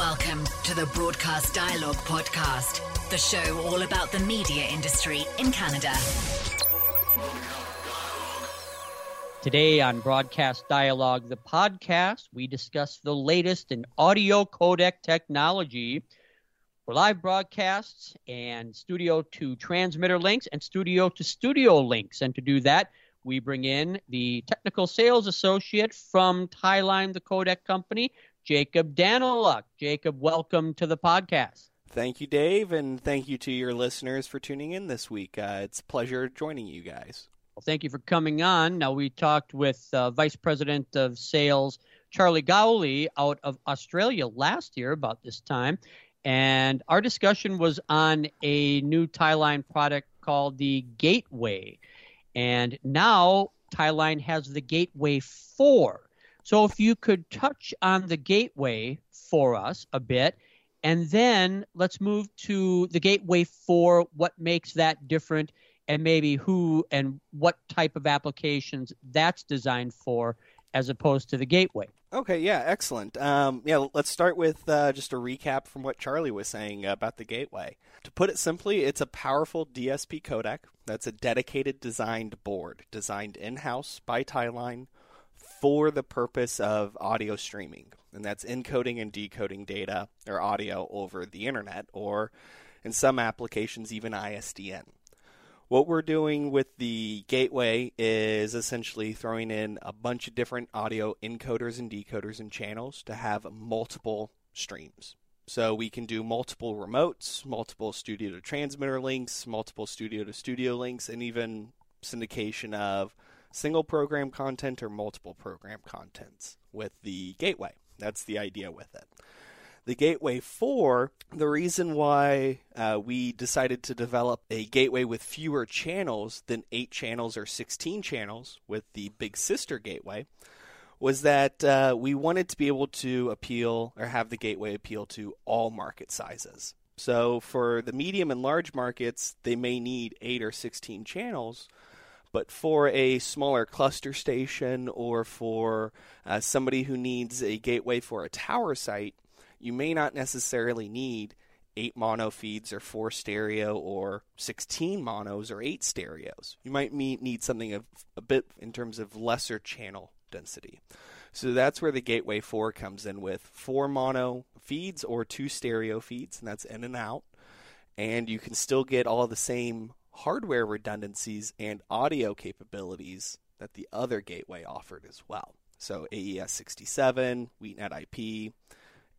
Welcome to the Broadcast Dialogue Podcast, the show all about the media industry in Canada. Today on Broadcast Dialogue, the podcast, we discuss the latest in audio codec technology for live broadcasts and studio to transmitter links and studio to studio links. And to do that, we bring in the technical sales associate from Tieline, the codec company, Jacob Daniluck. Jacob, welcome to the podcast. Thank you, Dave, and thank you to your listeners for tuning in this week. Uh, it's a pleasure joining you guys. Well, thank you for coming on. Now, we talked with uh, Vice President of Sales Charlie Gawley out of Australia last year about this time, and our discussion was on a new Tieline product called the Gateway. And now Tieline has the Gateway 4. So if you could touch on the Gateway for us a bit, and then let's move to the Gateway 4 what makes that different, and maybe who and what type of applications that's designed for as opposed to the Gateway. Okay, yeah, excellent. Um, yeah, let's start with uh, just a recap from what Charlie was saying about the gateway. To put it simply, it's a powerful DSP codec that's a dedicated designed board, designed in house by Tieline for the purpose of audio streaming. And that's encoding and decoding data or audio over the internet, or in some applications, even ISDN. What we're doing with the gateway is essentially throwing in a bunch of different audio encoders and decoders and channels to have multiple streams. So we can do multiple remotes, multiple studio to transmitter links, multiple studio to studio links, and even syndication of single program content or multiple program contents with the gateway. That's the idea with it. The Gateway 4, the reason why uh, we decided to develop a gateway with fewer channels than 8 channels or 16 channels with the Big Sister Gateway was that uh, we wanted to be able to appeal or have the gateway appeal to all market sizes. So for the medium and large markets, they may need 8 or 16 channels. But for a smaller cluster station or for uh, somebody who needs a gateway for a tower site, you may not necessarily need eight mono feeds or four stereo or 16 monos or eight stereos. You might need something of a bit in terms of lesser channel density. So that's where the Gateway 4 comes in with four mono feeds or two stereo feeds, and that's in and out. And you can still get all the same hardware redundancies and audio capabilities that the other gateway offered as well. So AES 67, WheatNet IP,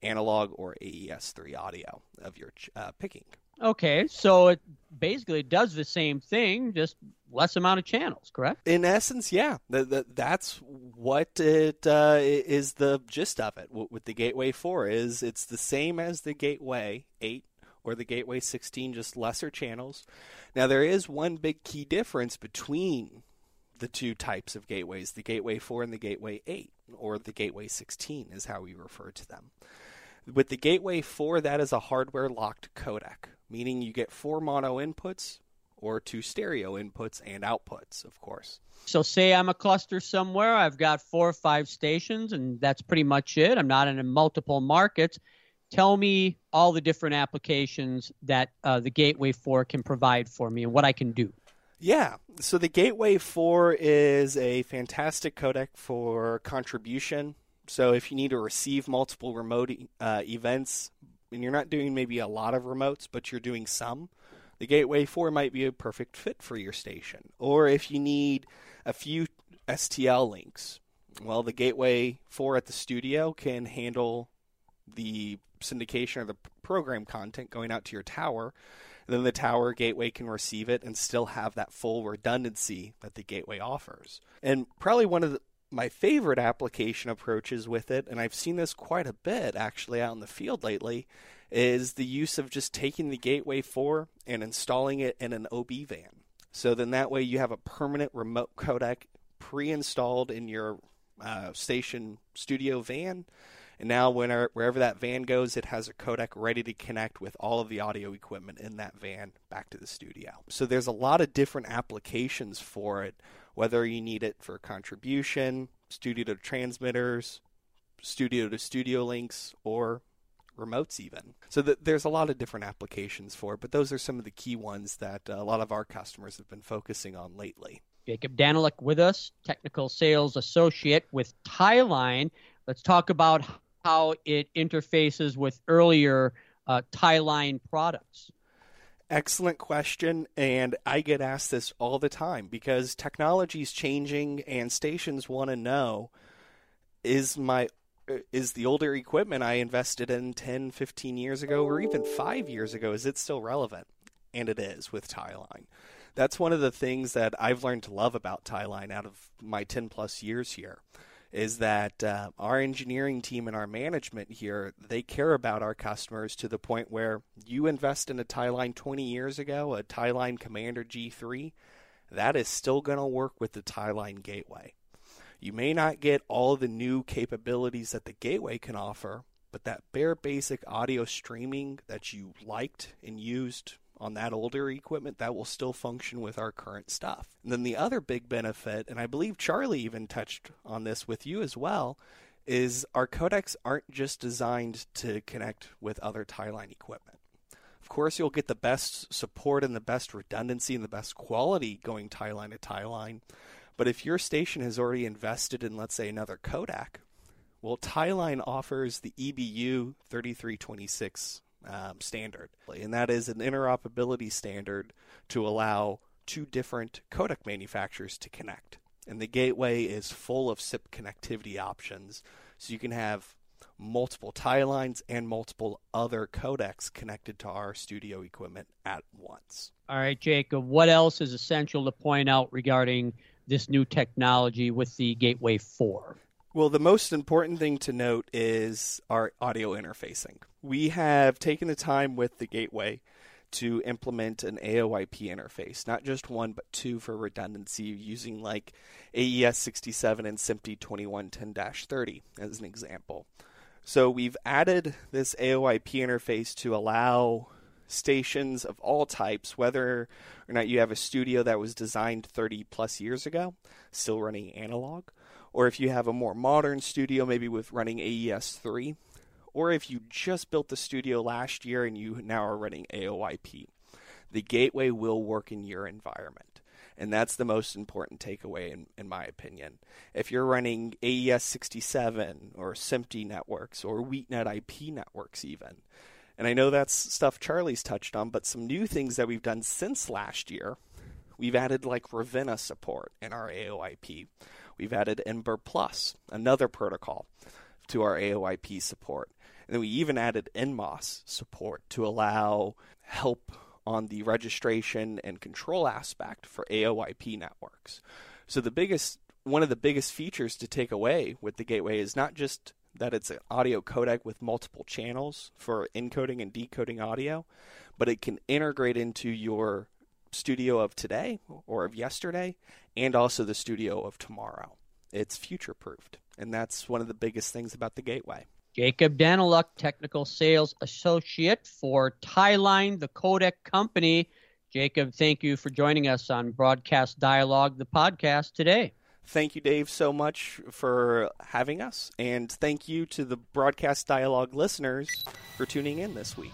analog or AES3 audio of your uh, picking. Okay, so it basically does the same thing, just less amount of channels, correct? In essence, yeah. The, the, that's what it uh, is. The gist of it with the Gateway Four is it's the same as the Gateway Eight or the Gateway 16, just lesser channels. Now there is one big key difference between the two types of gateways: the Gateway Four and the Gateway Eight, or the Gateway 16 is how we refer to them. With the Gateway 4, that is a hardware locked codec, meaning you get four mono inputs or two stereo inputs and outputs, of course. So, say I'm a cluster somewhere, I've got four or five stations, and that's pretty much it. I'm not in multiple markets. Tell me all the different applications that uh, the Gateway 4 can provide for me and what I can do. Yeah. So the Gateway 4 is a fantastic codec for contribution so if you need to receive multiple remote uh, events, and you're not doing maybe a lot of remotes, but you're doing some, the Gateway 4 might be a perfect fit for your station. Or if you need a few STL links, well, the Gateway 4 at the studio can handle the syndication of the program content going out to your tower. And then the tower gateway can receive it and still have that full redundancy that the gateway offers. And probably one of the my favorite application approaches with it, and I've seen this quite a bit actually out in the field lately, is the use of just taking the Gateway 4 and installing it in an OB van. So then that way you have a permanent remote codec pre installed in your uh, station studio van. And now, whenever, wherever that van goes, it has a codec ready to connect with all of the audio equipment in that van back to the studio. So there's a lot of different applications for it whether you need it for contribution, studio to transmitters, studio to studio links, or remotes even. So th- there's a lot of different applications for it, but those are some of the key ones that uh, a lot of our customers have been focusing on lately. Jacob Daniluck with us, technical sales associate with Tieline. Let's talk about how it interfaces with earlier uh, Tieline products. Excellent question, and I get asked this all the time because technology is changing, and stations want to know: is my is the older equipment I invested in 10, 15 years ago, or even five years ago, is it still relevant? And it is with Tieline. That's one of the things that I've learned to love about Tieline out of my 10 plus years here is that uh, our engineering team and our management here they care about our customers to the point where you invest in a Tieline 20 years ago, a Tieline Commander G3, that is still going to work with the Tieline Gateway. You may not get all the new capabilities that the Gateway can offer, but that bare basic audio streaming that you liked and used on that older equipment, that will still function with our current stuff. And then the other big benefit, and I believe Charlie even touched on this with you as well, is our codecs aren't just designed to connect with other Tieline equipment. Of course, you'll get the best support and the best redundancy and the best quality going Tieline to Tieline. But if your station has already invested in, let's say, another codec, well, Tieline offers the EBU 3326 um, standard, and that is an interoperability standard to allow two different codec manufacturers to connect. And the gateway is full of SIP connectivity options, so you can have multiple Tielines and multiple other codecs connected to our studio equipment at once. All right, Jacob, what else is essential to point out regarding this new technology with the Gateway 4? Well, the most important thing to note is our audio interfacing. We have taken the time with the gateway to implement an AOIP interface, not just one, but two for redundancy, using like AES 67 and SMPTE 2110 30 as an example. So we've added this AOIP interface to allow stations of all types, whether or not you have a studio that was designed 30 plus years ago, still running analog, or if you have a more modern studio, maybe with running AES 3, or if you just built the studio last year and you now are running AOIP. The gateway will work in your environment. And that's the most important takeaway, in, in my opinion. If you're running AES 67 or SMPTE networks or WheatNet IP networks, even, and I know that's stuff Charlie's touched on, but some new things that we've done since last year, we've added like Ravenna support in our AOIP. We've added Ember Plus, another protocol, to our AOIP support. And then we even added NMOS support to allow help on the registration and control aspect for AOIP networks. So the biggest one of the biggest features to take away with the gateway is not just that it's an audio codec with multiple channels for encoding and decoding audio, but it can integrate into your studio of today or of yesterday and also the studio of tomorrow. It's future proofed. And that's one of the biggest things about the gateway. Jacob Daniluck, Technical Sales Associate for Tieline, the codec company. Jacob, thank you for joining us on Broadcast Dialogue, the podcast today. Thank you, Dave, so much for having us. And thank you to the Broadcast Dialogue listeners for tuning in this week.